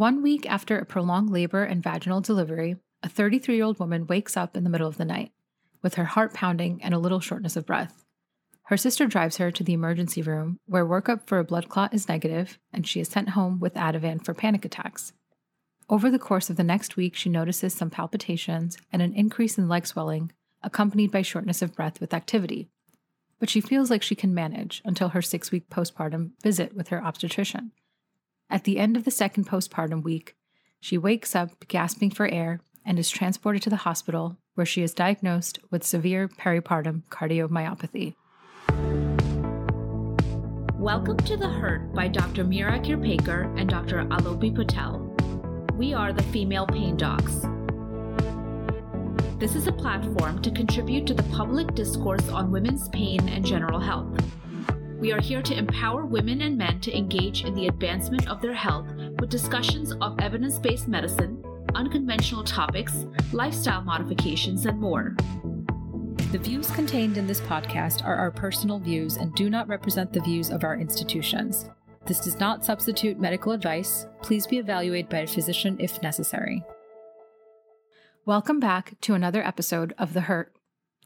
One week after a prolonged labor and vaginal delivery, a 33 year old woman wakes up in the middle of the night with her heart pounding and a little shortness of breath. Her sister drives her to the emergency room where workup for a blood clot is negative and she is sent home with Ativan for panic attacks. Over the course of the next week, she notices some palpitations and an increase in leg swelling, accompanied by shortness of breath with activity. But she feels like she can manage until her six week postpartum visit with her obstetrician. At the end of the second postpartum week, she wakes up gasping for air and is transported to the hospital where she is diagnosed with severe peripartum cardiomyopathy. Welcome to The Hurt by Dr. Mira Kirpekar and Dr. Alopi Patel. We are the Female Pain Docs. This is a platform to contribute to the public discourse on women's pain and general health. We are here to empower women and men to engage in the advancement of their health with discussions of evidence based medicine, unconventional topics, lifestyle modifications, and more. The views contained in this podcast are our personal views and do not represent the views of our institutions. This does not substitute medical advice. Please be evaluated by a physician if necessary. Welcome back to another episode of The Hurt,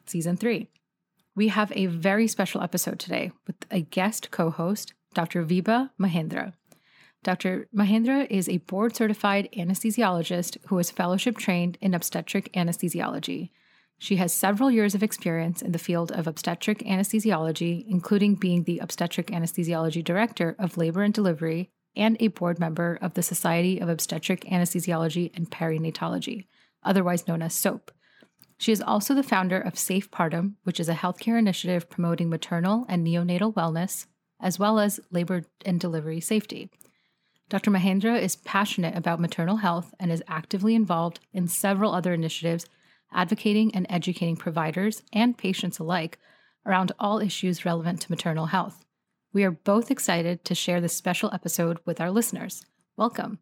Season 3. We have a very special episode today with a guest co host, Dr. Vibha Mahendra. Dr. Mahendra is a board certified anesthesiologist who is fellowship trained in obstetric anesthesiology. She has several years of experience in the field of obstetric anesthesiology, including being the obstetric anesthesiology director of labor and delivery and a board member of the Society of Obstetric Anesthesiology and Perinatology, otherwise known as SOAP. She is also the founder of Safe Partum, which is a healthcare initiative promoting maternal and neonatal wellness, as well as labor and delivery safety. Dr. Mahendra is passionate about maternal health and is actively involved in several other initiatives advocating and educating providers and patients alike around all issues relevant to maternal health. We are both excited to share this special episode with our listeners. Welcome.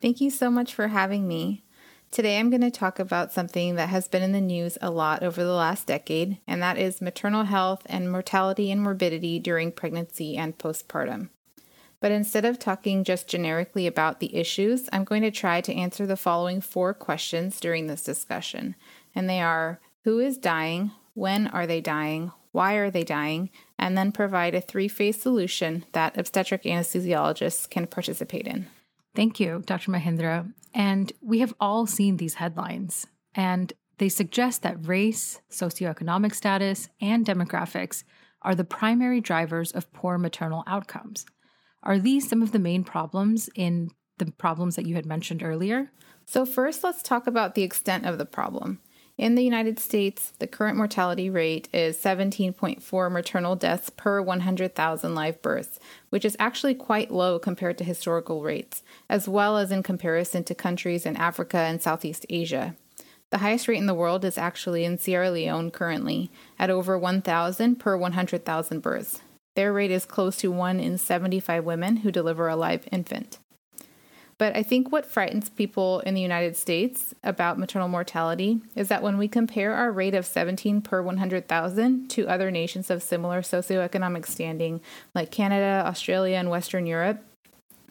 Thank you so much for having me. Today, I'm going to talk about something that has been in the news a lot over the last decade, and that is maternal health and mortality and morbidity during pregnancy and postpartum. But instead of talking just generically about the issues, I'm going to try to answer the following four questions during this discussion. And they are Who is dying? When are they dying? Why are they dying? And then provide a three phase solution that obstetric anesthesiologists can participate in. Thank you, Dr. Mahendra. And we have all seen these headlines, and they suggest that race, socioeconomic status, and demographics are the primary drivers of poor maternal outcomes. Are these some of the main problems in the problems that you had mentioned earlier? So, first, let's talk about the extent of the problem. In the United States, the current mortality rate is 17.4 maternal deaths per 100,000 live births, which is actually quite low compared to historical rates, as well as in comparison to countries in Africa and Southeast Asia. The highest rate in the world is actually in Sierra Leone currently, at over 1,000 per 100,000 births. Their rate is close to 1 in 75 women who deliver a live infant. But I think what frightens people in the United States about maternal mortality is that when we compare our rate of 17 per 100,000 to other nations of similar socioeconomic standing, like Canada, Australia, and Western Europe,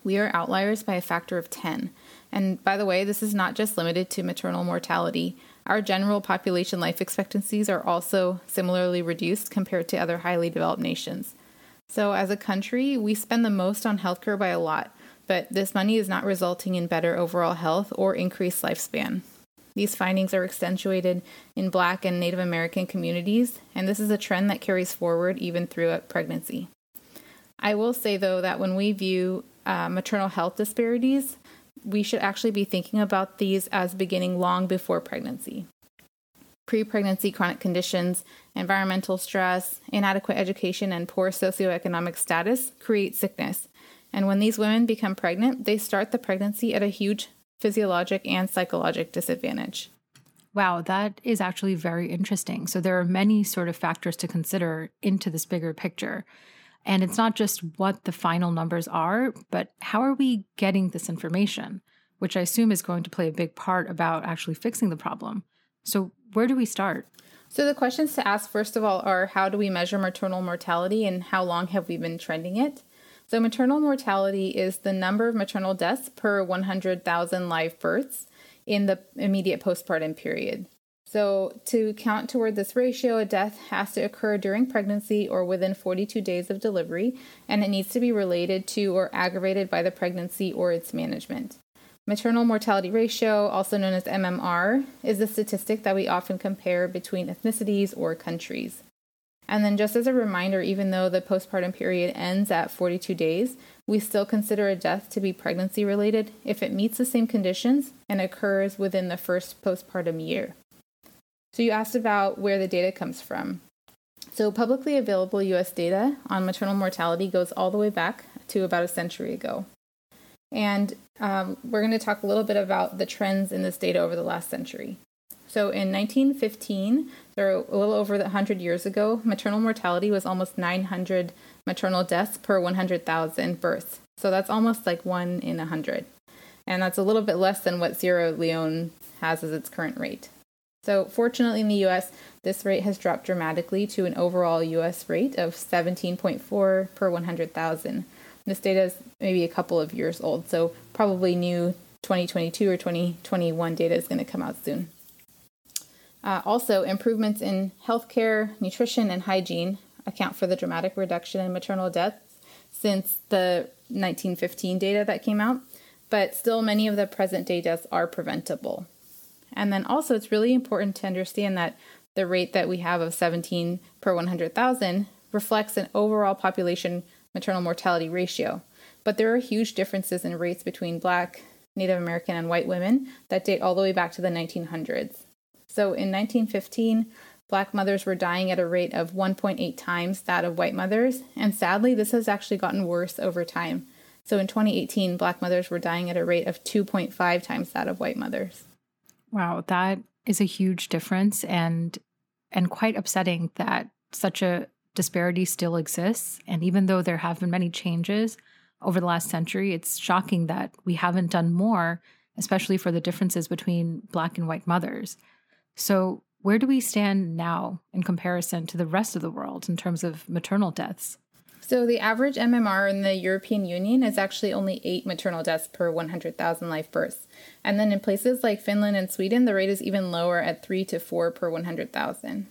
we are outliers by a factor of 10. And by the way, this is not just limited to maternal mortality. Our general population life expectancies are also similarly reduced compared to other highly developed nations. So, as a country, we spend the most on healthcare by a lot but this money is not resulting in better overall health or increased lifespan. These findings are accentuated in Black and Native American communities, and this is a trend that carries forward even throughout pregnancy. I will say, though, that when we view uh, maternal health disparities, we should actually be thinking about these as beginning long before pregnancy. Pre pregnancy chronic conditions, environmental stress, inadequate education, and poor socioeconomic status create sickness, and when these women become pregnant, they start the pregnancy at a huge physiologic and psychologic disadvantage. Wow, that is actually very interesting. So there are many sort of factors to consider into this bigger picture. And it's not just what the final numbers are, but how are we getting this information, which I assume is going to play a big part about actually fixing the problem. So, where do we start? So, the questions to ask, first of all, are how do we measure maternal mortality and how long have we been trending it? So, maternal mortality is the number of maternal deaths per 100,000 live births in the immediate postpartum period. So, to count toward this ratio, a death has to occur during pregnancy or within 42 days of delivery, and it needs to be related to or aggravated by the pregnancy or its management. Maternal mortality ratio, also known as MMR, is a statistic that we often compare between ethnicities or countries. And then, just as a reminder, even though the postpartum period ends at 42 days, we still consider a death to be pregnancy related if it meets the same conditions and occurs within the first postpartum year. So, you asked about where the data comes from. So, publicly available US data on maternal mortality goes all the way back to about a century ago. And um, we're going to talk a little bit about the trends in this data over the last century. So in 1915, so a little over 100 years ago, maternal mortality was almost 900 maternal deaths per 100,000 births. So that's almost like one in 100. And that's a little bit less than what Sierra Leone has as its current rate. So, fortunately, in the US, this rate has dropped dramatically to an overall US rate of 17.4 per 100,000. This data is maybe a couple of years old, so probably new 2022 or 2021 data is going to come out soon. Uh, also, improvements in healthcare, nutrition, and hygiene account for the dramatic reduction in maternal deaths since the 1915 data that came out, but still many of the present day deaths are preventable. And then also, it's really important to understand that the rate that we have of 17 per 100,000 reflects an overall population maternal mortality ratio. But there are huge differences in rates between Black, Native American, and white women that date all the way back to the 1900s. So in 1915, Black mothers were dying at a rate of 1.8 times that of white mothers, and sadly, this has actually gotten worse over time. So in 2018, Black mothers were dying at a rate of 2.5 times that of white mothers. Wow, that is a huge difference and and quite upsetting that such a disparity still exists. And even though there have been many changes over the last century, it's shocking that we haven't done more, especially for the differences between Black and white mothers. So, where do we stand now in comparison to the rest of the world in terms of maternal deaths? So, the average MMR in the European Union is actually only eight maternal deaths per 100,000 live births. And then in places like Finland and Sweden, the rate is even lower at three to four per 100,000.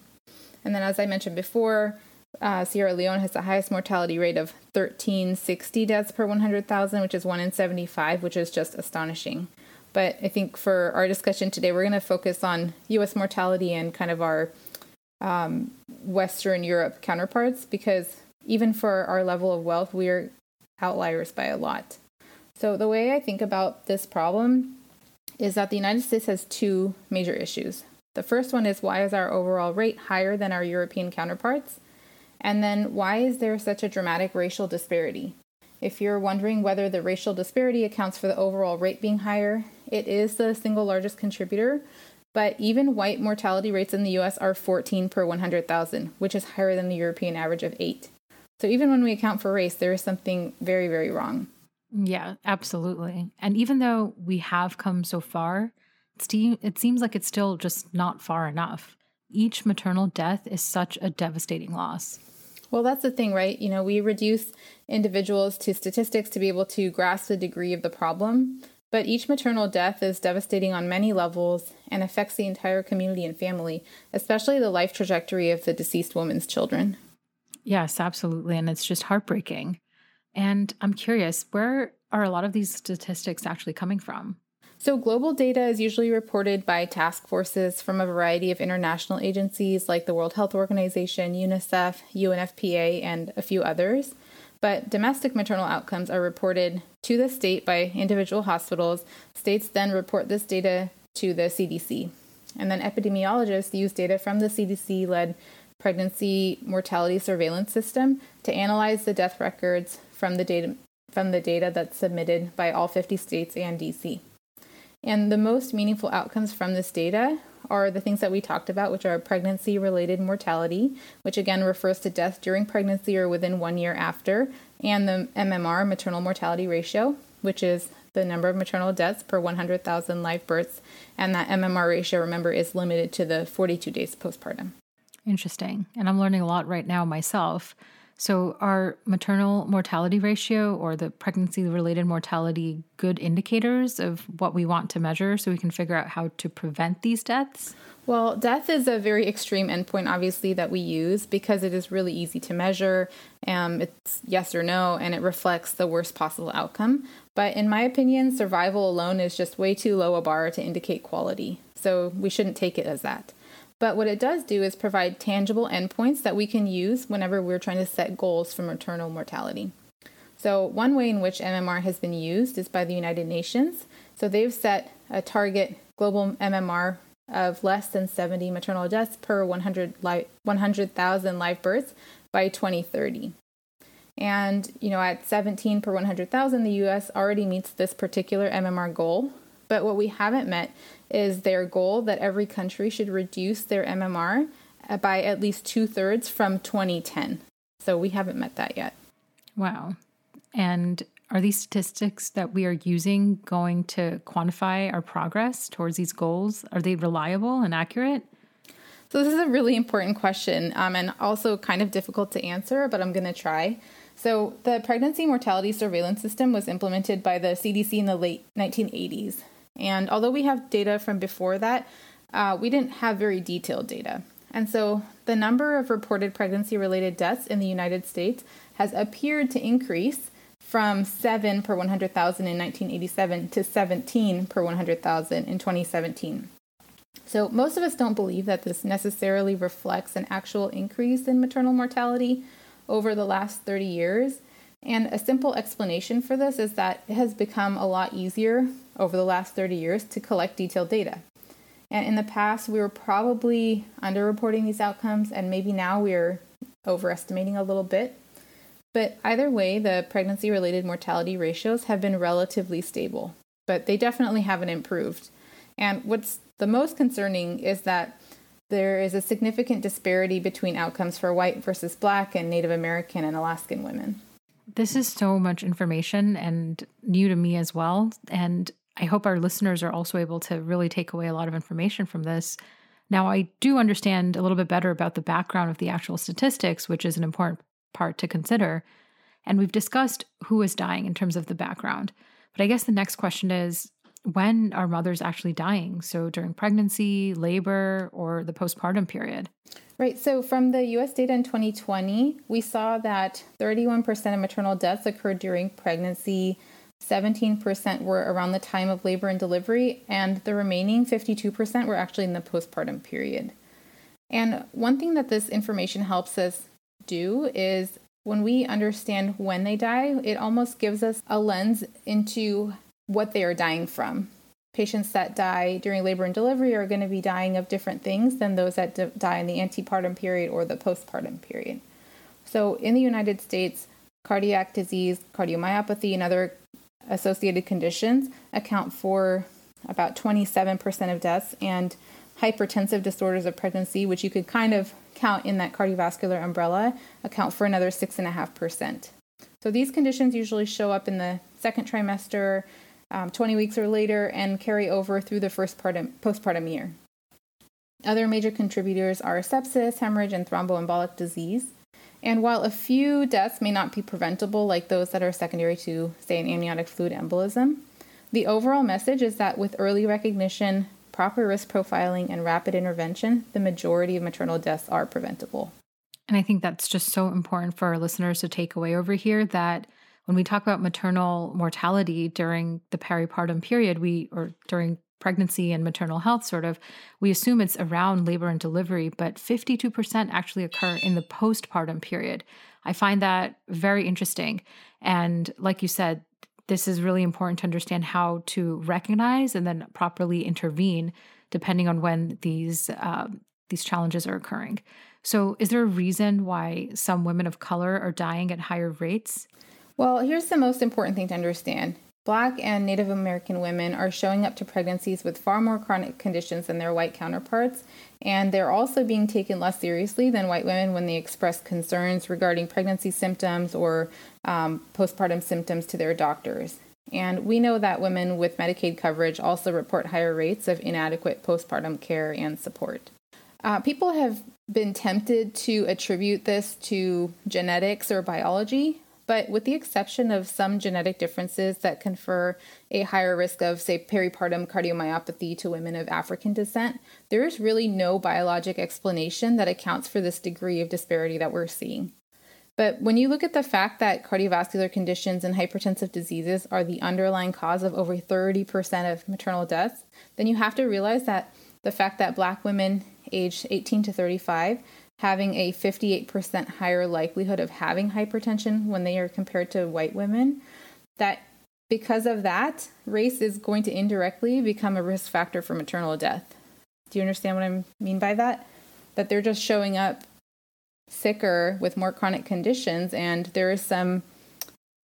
And then, as I mentioned before, uh, Sierra Leone has the highest mortality rate of 1360 deaths per 100,000, which is 1 in 75, which is just astonishing. But I think for our discussion today, we're going to focus on US mortality and kind of our um, Western Europe counterparts because even for our level of wealth, we are outliers by a lot. So, the way I think about this problem is that the United States has two major issues. The first one is why is our overall rate higher than our European counterparts? And then, why is there such a dramatic racial disparity? If you're wondering whether the racial disparity accounts for the overall rate being higher, it is the single largest contributor. But even white mortality rates in the US are 14 per 100,000, which is higher than the European average of 8. So even when we account for race, there is something very, very wrong. Yeah, absolutely. And even though we have come so far, it seems like it's still just not far enough. Each maternal death is such a devastating loss. Well, that's the thing, right? You know, we reduce individuals to statistics to be able to grasp the degree of the problem, but each maternal death is devastating on many levels and affects the entire community and family, especially the life trajectory of the deceased woman's children. Yes, absolutely. And it's just heartbreaking. And I'm curious, where are a lot of these statistics actually coming from? So, global data is usually reported by task forces from a variety of international agencies like the World Health Organization, UNICEF, UNFPA, and a few others. But domestic maternal outcomes are reported to the state by individual hospitals. States then report this data to the CDC. And then epidemiologists use data from the CDC led pregnancy mortality surveillance system to analyze the death records from the data from the data that's submitted by all 50 states and DC. And the most meaningful outcomes from this data are the things that we talked about, which are pregnancy related mortality, which again refers to death during pregnancy or within one year after, and the MMR, maternal mortality ratio, which is the number of maternal deaths per 100,000 live births. And that MMR ratio, remember, is limited to the 42 days postpartum. Interesting. And I'm learning a lot right now myself. So, are maternal mortality ratio or the pregnancy related mortality good indicators of what we want to measure so we can figure out how to prevent these deaths? Well, death is a very extreme endpoint, obviously, that we use because it is really easy to measure. Um, it's yes or no, and it reflects the worst possible outcome. But in my opinion, survival alone is just way too low a bar to indicate quality. So we shouldn't take it as that. But what it does do is provide tangible endpoints that we can use whenever we're trying to set goals for maternal mortality. So, one way in which MMR has been used is by the United Nations. So, they've set a target global MMR of less than 70 maternal deaths per 100 li- 100,000 live births by 2030. And, you know, at 17 per 100,000, the US already meets this particular MMR goal. But what we haven't met is their goal that every country should reduce their MMR by at least two thirds from 2010. So we haven't met that yet. Wow. And are these statistics that we are using going to quantify our progress towards these goals? Are they reliable and accurate? So, this is a really important question um, and also kind of difficult to answer, but I'm going to try. So, the pregnancy mortality surveillance system was implemented by the CDC in the late 1980s. And although we have data from before that, uh, we didn't have very detailed data. And so the number of reported pregnancy related deaths in the United States has appeared to increase from 7 per 100,000 in 1987 to 17 per 100,000 in 2017. So most of us don't believe that this necessarily reflects an actual increase in maternal mortality over the last 30 years. And a simple explanation for this is that it has become a lot easier over the last 30 years to collect detailed data. And in the past, we were probably underreporting these outcomes, and maybe now we're overestimating a little bit. But either way, the pregnancy related mortality ratios have been relatively stable, but they definitely haven't improved. And what's the most concerning is that there is a significant disparity between outcomes for white versus black and Native American and Alaskan women. This is so much information and new to me as well. And I hope our listeners are also able to really take away a lot of information from this. Now, I do understand a little bit better about the background of the actual statistics, which is an important part to consider. And we've discussed who is dying in terms of the background. But I guess the next question is when are mothers actually dying? So during pregnancy, labor, or the postpartum period? Right. So from the US data in 2020, we saw that 31% of maternal deaths occurred during pregnancy, 17% were around the time of labor and delivery, and the remaining 52% were actually in the postpartum period. And one thing that this information helps us do is when we understand when they die, it almost gives us a lens into what they are dying from. Patients that die during labor and delivery are going to be dying of different things than those that d- die in the antepartum period or the postpartum period. So, in the United States, cardiac disease, cardiomyopathy, and other associated conditions account for about 27% of deaths, and hypertensive disorders of pregnancy, which you could kind of count in that cardiovascular umbrella, account for another 6.5%. So these conditions usually show up in the second trimester, um, 20 weeks or later, and carry over through the first partum, postpartum year. Other major contributors are sepsis, hemorrhage, and thromboembolic disease. And while a few deaths may not be preventable, like those that are secondary to, say, an amniotic fluid embolism, the overall message is that with early recognition, proper risk profiling, and rapid intervention, the majority of maternal deaths are preventable. And I think that's just so important for our listeners to take away over here that when we talk about maternal mortality during the peripartum period, we or during pregnancy and maternal health sort of we assume it's around labor and delivery but 52% actually occur in the postpartum period. I find that very interesting. And like you said this is really important to understand how to recognize and then properly intervene depending on when these uh, these challenges are occurring. So is there a reason why some women of color are dying at higher rates? Well here's the most important thing to understand Black and Native American women are showing up to pregnancies with far more chronic conditions than their white counterparts, and they're also being taken less seriously than white women when they express concerns regarding pregnancy symptoms or um, postpartum symptoms to their doctors. And we know that women with Medicaid coverage also report higher rates of inadequate postpartum care and support. Uh, people have been tempted to attribute this to genetics or biology, but with the exception of some genetic differences that confer a higher risk of, say, peripartum cardiomyopathy to women of African descent, there is really no biologic explanation that accounts for this degree of disparity that we're seeing. But when you look at the fact that cardiovascular conditions and hypertensive diseases are the underlying cause of over 30% of maternal deaths, then you have to realize that the fact that black women aged 18 to 35 having a 58% higher likelihood of having hypertension when they are compared to white women, that because of that, race is going to indirectly become a risk factor for maternal death. Do you understand what I mean by that? That they're just showing up sicker with more chronic conditions, and there is some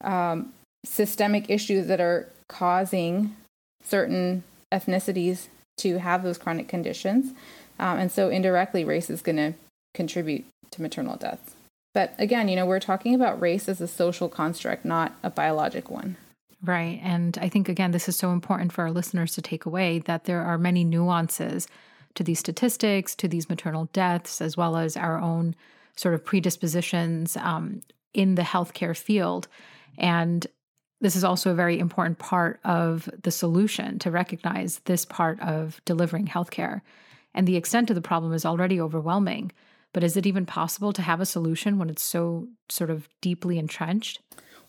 um, systemic issues that are causing certain ethnicities to have those chronic conditions. Um, and so indirectly, race is going to contribute to maternal deaths. But again, you know, we're talking about race as a social construct, not a biologic one. Right. And I think, again, this is so important for our listeners to take away that there are many nuances to these statistics, to these maternal deaths, as well as our own sort of predispositions um, in the healthcare field. And this is also a very important part of the solution to recognize this part of delivering healthcare. And the extent of the problem is already overwhelming. But is it even possible to have a solution when it's so sort of deeply entrenched?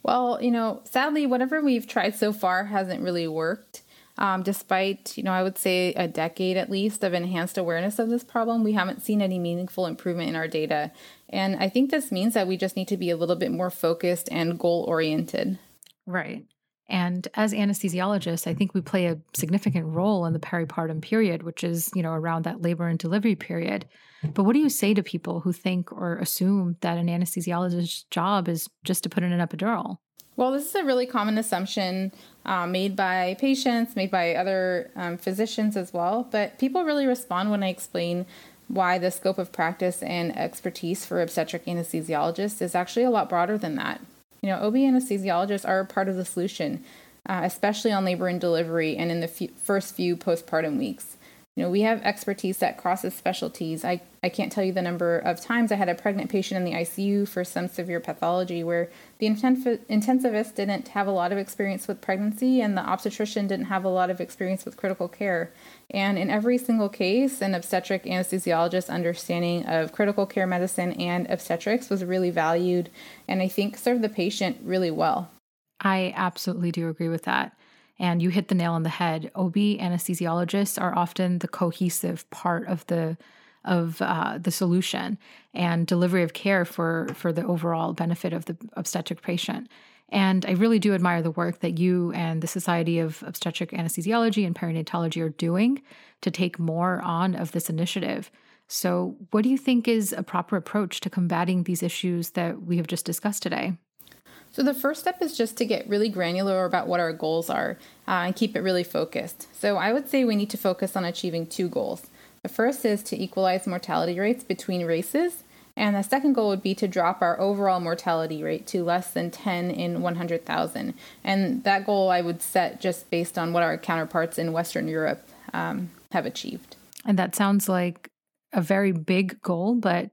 Well, you know, sadly, whatever we've tried so far hasn't really worked. Um, despite, you know, I would say a decade at least of enhanced awareness of this problem, we haven't seen any meaningful improvement in our data. And I think this means that we just need to be a little bit more focused and goal oriented. Right. And as anesthesiologists, I think we play a significant role in the peripartum period, which is, you know, around that labor and delivery period. But what do you say to people who think or assume that an anesthesiologist's job is just to put in an epidural? Well, this is a really common assumption uh, made by patients, made by other um, physicians as well. But people really respond when I explain why the scope of practice and expertise for obstetric anesthesiologists is actually a lot broader than that. You know, OB anesthesiologists are part of the solution, uh, especially on labor and delivery and in the f- first few postpartum weeks. You know, we have expertise that crosses specialties. I, I can't tell you the number of times I had a pregnant patient in the ICU for some severe pathology where the intensivist didn't have a lot of experience with pregnancy and the obstetrician didn't have a lot of experience with critical care. And in every single case, an obstetric anesthesiologist's understanding of critical care medicine and obstetrics was really valued and I think served the patient really well. I absolutely do agree with that. And you hit the nail on the head. OB anesthesiologists are often the cohesive part of the of uh, the solution and delivery of care for for the overall benefit of the obstetric patient. And I really do admire the work that you and the Society of Obstetric Anesthesiology and Perinatology are doing to take more on of this initiative. So, what do you think is a proper approach to combating these issues that we have just discussed today? So, the first step is just to get really granular about what our goals are uh, and keep it really focused. So, I would say we need to focus on achieving two goals. The first is to equalize mortality rates between races, and the second goal would be to drop our overall mortality rate to less than 10 in 100,000. And that goal I would set just based on what our counterparts in Western Europe um, have achieved. And that sounds like a very big goal, but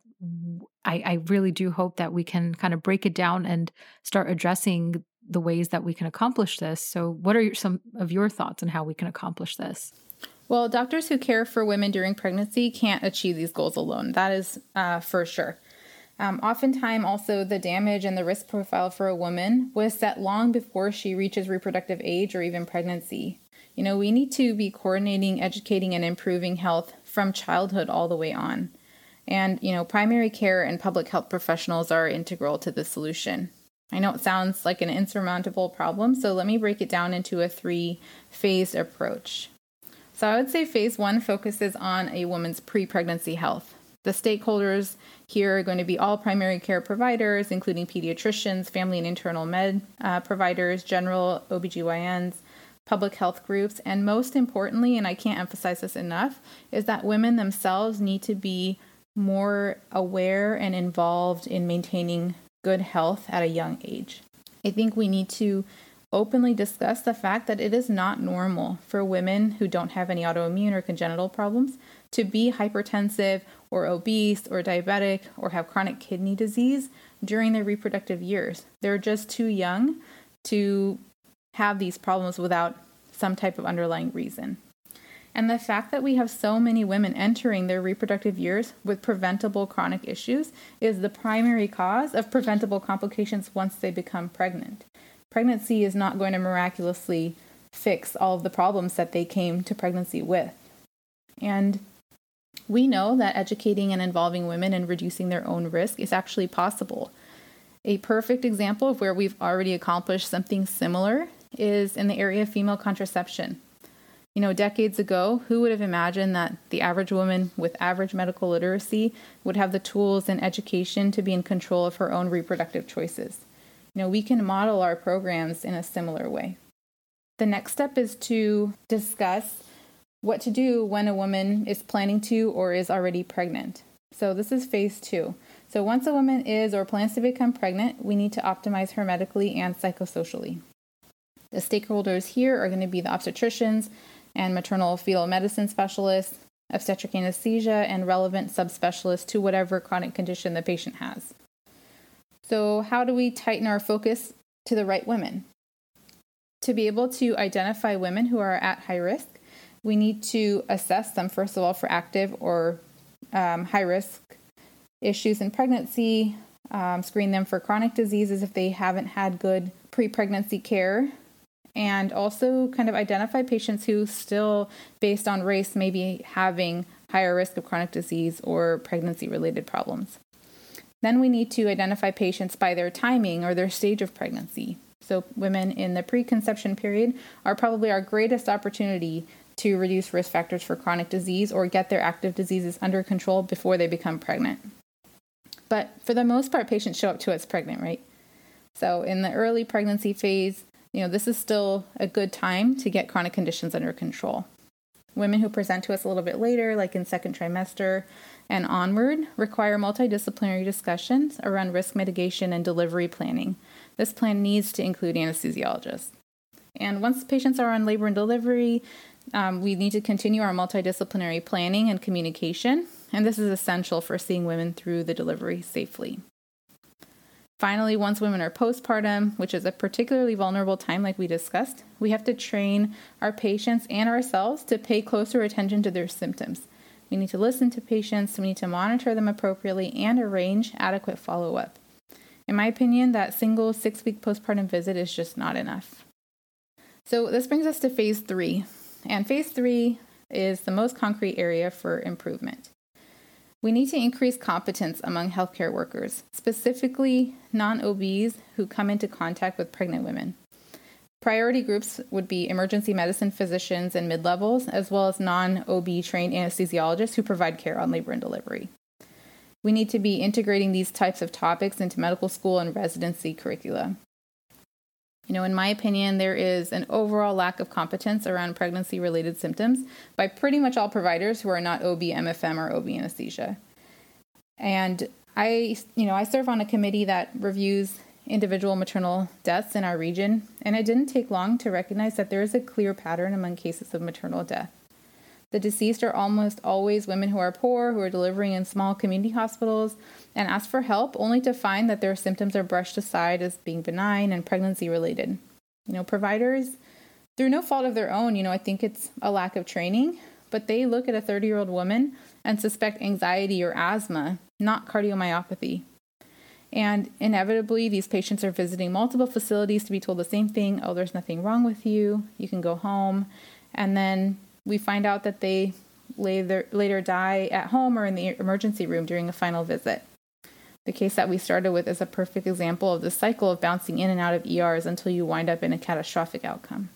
I, I really do hope that we can kind of break it down and start addressing the ways that we can accomplish this. So, what are your, some of your thoughts on how we can accomplish this? Well, doctors who care for women during pregnancy can't achieve these goals alone. That is uh, for sure. Um, oftentimes, also, the damage and the risk profile for a woman was set long before she reaches reproductive age or even pregnancy. You know, we need to be coordinating, educating, and improving health from childhood all the way on. And, you know, primary care and public health professionals are integral to the solution. I know it sounds like an insurmountable problem, so let me break it down into a three phase approach. So I would say phase one focuses on a woman's pre pregnancy health. The stakeholders here are going to be all primary care providers, including pediatricians, family and internal med uh, providers, general OBGYNs, public health groups, and most importantly, and I can't emphasize this enough, is that women themselves need to be more aware and involved in maintaining good health at a young age. I think we need to openly discuss the fact that it is not normal for women who don't have any autoimmune or congenital problems to be hypertensive or obese or diabetic or have chronic kidney disease during their reproductive years. They're just too young to have these problems without some type of underlying reason. And the fact that we have so many women entering their reproductive years with preventable chronic issues is the primary cause of preventable complications once they become pregnant. Pregnancy is not going to miraculously fix all of the problems that they came to pregnancy with. And we know that educating and involving women and reducing their own risk is actually possible. A perfect example of where we've already accomplished something similar is in the area of female contraception. You know, decades ago, who would have imagined that the average woman with average medical literacy would have the tools and education to be in control of her own reproductive choices? You know, we can model our programs in a similar way. The next step is to discuss what to do when a woman is planning to or is already pregnant. So, this is phase two. So, once a woman is or plans to become pregnant, we need to optimize her medically and psychosocially. The stakeholders here are going to be the obstetricians and maternal fetal medicine specialists, obstetric anesthesia, and relevant subspecialists to whatever chronic condition the patient has. So, how do we tighten our focus to the right women? To be able to identify women who are at high risk, we need to assess them, first of all, for active or um, high risk issues in pregnancy, um, screen them for chronic diseases if they haven't had good pre pregnancy care, and also kind of identify patients who still, based on race, may be having higher risk of chronic disease or pregnancy related problems. Then we need to identify patients by their timing or their stage of pregnancy. So, women in the preconception period are probably our greatest opportunity to reduce risk factors for chronic disease or get their active diseases under control before they become pregnant. But for the most part, patients show up to us pregnant, right? So, in the early pregnancy phase, you know, this is still a good time to get chronic conditions under control. Women who present to us a little bit later, like in second trimester and onward, require multidisciplinary discussions around risk mitigation and delivery planning this plan needs to include anesthesiologists. And once patients are on labor and delivery, um, we need to continue our multidisciplinary planning and communication, and this is essential for seeing women through the delivery safely. Finally, once women are postpartum, which is a particularly vulnerable time, like we discussed, we have to train our patients and ourselves to pay closer attention to their symptoms. We need to listen to patients, we need to monitor them appropriately, and arrange adequate follow up. In my opinion, that single six week postpartum visit is just not enough. So, this brings us to phase three. And phase three is the most concrete area for improvement. We need to increase competence among healthcare workers, specifically non OBs who come into contact with pregnant women. Priority groups would be emergency medicine physicians and mid levels, as well as non OB trained anesthesiologists who provide care on labor and delivery. We need to be integrating these types of topics into medical school and residency curricula. You know, in my opinion, there is an overall lack of competence around pregnancy related symptoms by pretty much all providers who are not OB, MFM, or OB anesthesia. And I, you know, I serve on a committee that reviews individual maternal deaths in our region, and it didn't take long to recognize that there is a clear pattern among cases of maternal death. The deceased are almost always women who are poor, who are delivering in small community hospitals, and ask for help only to find that their symptoms are brushed aside as being benign and pregnancy related. You know, providers, through no fault of their own, you know, I think it's a lack of training, but they look at a 30 year old woman and suspect anxiety or asthma, not cardiomyopathy. And inevitably, these patients are visiting multiple facilities to be told the same thing oh, there's nothing wrong with you, you can go home. And then we find out that they later, later die at home or in the emergency room during a final visit. The case that we started with is a perfect example of the cycle of bouncing in and out of ERs until you wind up in a catastrophic outcome.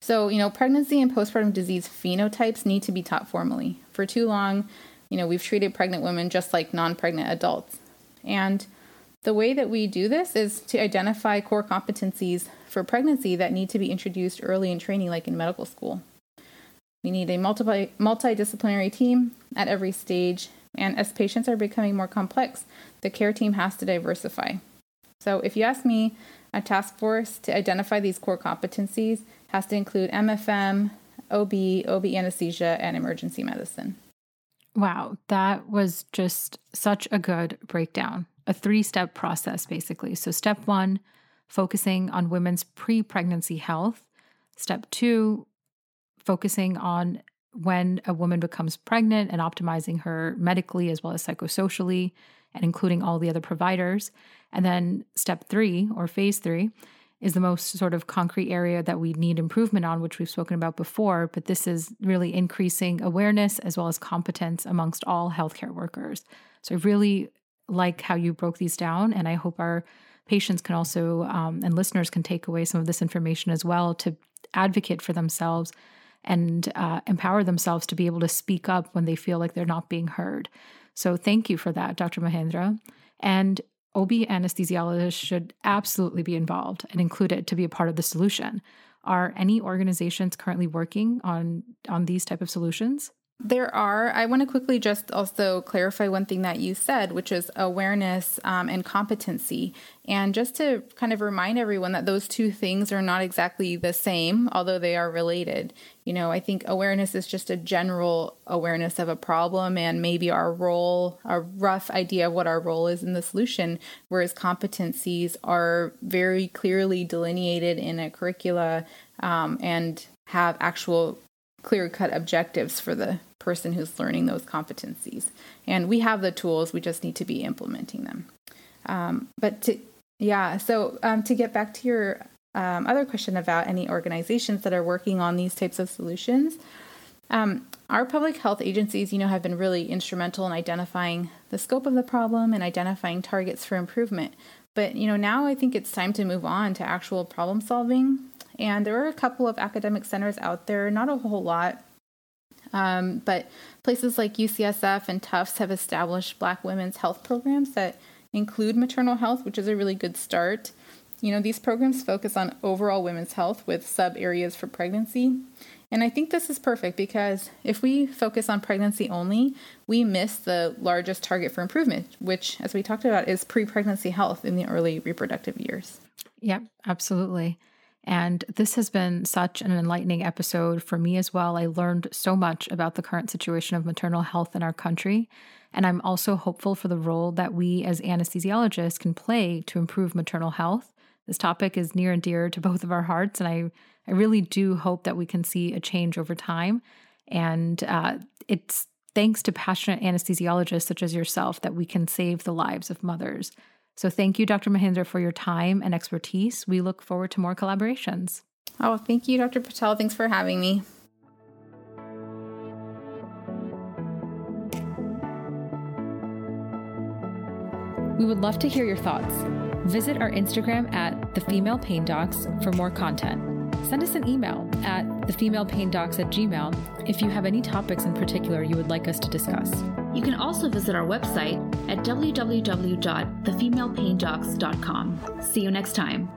So, you know, pregnancy and postpartum disease phenotypes need to be taught formally. For too long, you know, we've treated pregnant women just like non pregnant adults. And the way that we do this is to identify core competencies for pregnancy that need to be introduced early in training, like in medical school. We need a multi- multidisciplinary team at every stage, and as patients are becoming more complex, the care team has to diversify. So, if you ask me, a task force to identify these core competencies has to include MFM, OB, OB anesthesia, and emergency medicine. Wow, that was just such a good breakdown. A three step process, basically. So, step one, focusing on women's pre pregnancy health. Step two, focusing on when a woman becomes pregnant and optimizing her medically as well as psychosocially and including all the other providers. And then step three, or phase three, is the most sort of concrete area that we need improvement on, which we've spoken about before. But this is really increasing awareness as well as competence amongst all healthcare workers. So I really like how you broke these down, and I hope our patients can also um, and listeners can take away some of this information as well to advocate for themselves and uh, empower themselves to be able to speak up when they feel like they're not being heard. So thank you for that, Dr. Mahendra. And OB anesthesiologists should absolutely be involved and included to be a part of the solution. Are any organizations currently working on on these type of solutions? There are. I want to quickly just also clarify one thing that you said, which is awareness um, and competency. And just to kind of remind everyone that those two things are not exactly the same, although they are related. You know, I think awareness is just a general awareness of a problem and maybe our role, a rough idea of what our role is in the solution, whereas competencies are very clearly delineated in a curricula um, and have actual clear cut objectives for the person who's learning those competencies. And we have the tools, we just need to be implementing them. Um, but to, yeah, so um, to get back to your um, other question about any organizations that are working on these types of solutions, um, our public health agencies, you know, have been really instrumental in identifying the scope of the problem and identifying targets for improvement. But you know, now I think it's time to move on to actual problem solving and there are a couple of academic centers out there, not a whole lot. Um, but places like UCSF and Tufts have established Black women's health programs that include maternal health, which is a really good start. You know, these programs focus on overall women's health with sub areas for pregnancy. And I think this is perfect because if we focus on pregnancy only, we miss the largest target for improvement, which, as we talked about, is pre pregnancy health in the early reproductive years. Yep, absolutely. And this has been such an enlightening episode for me as well. I learned so much about the current situation of maternal health in our country. And I'm also hopeful for the role that we as anesthesiologists can play to improve maternal health. This topic is near and dear to both of our hearts. And I, I really do hope that we can see a change over time. And uh, it's thanks to passionate anesthesiologists such as yourself that we can save the lives of mothers. So thank you, Dr. Mahendra, for your time and expertise. We look forward to more collaborations. Oh, thank you, Dr. Patel. Thanks for having me. We would love to hear your thoughts. Visit our Instagram at the Female Pain Docs for more content. Send us an email at thefemalepaindocs at gmail if you have any topics in particular you would like us to discuss. You can also visit our website at www.thefemalepaindocs.com. See you next time.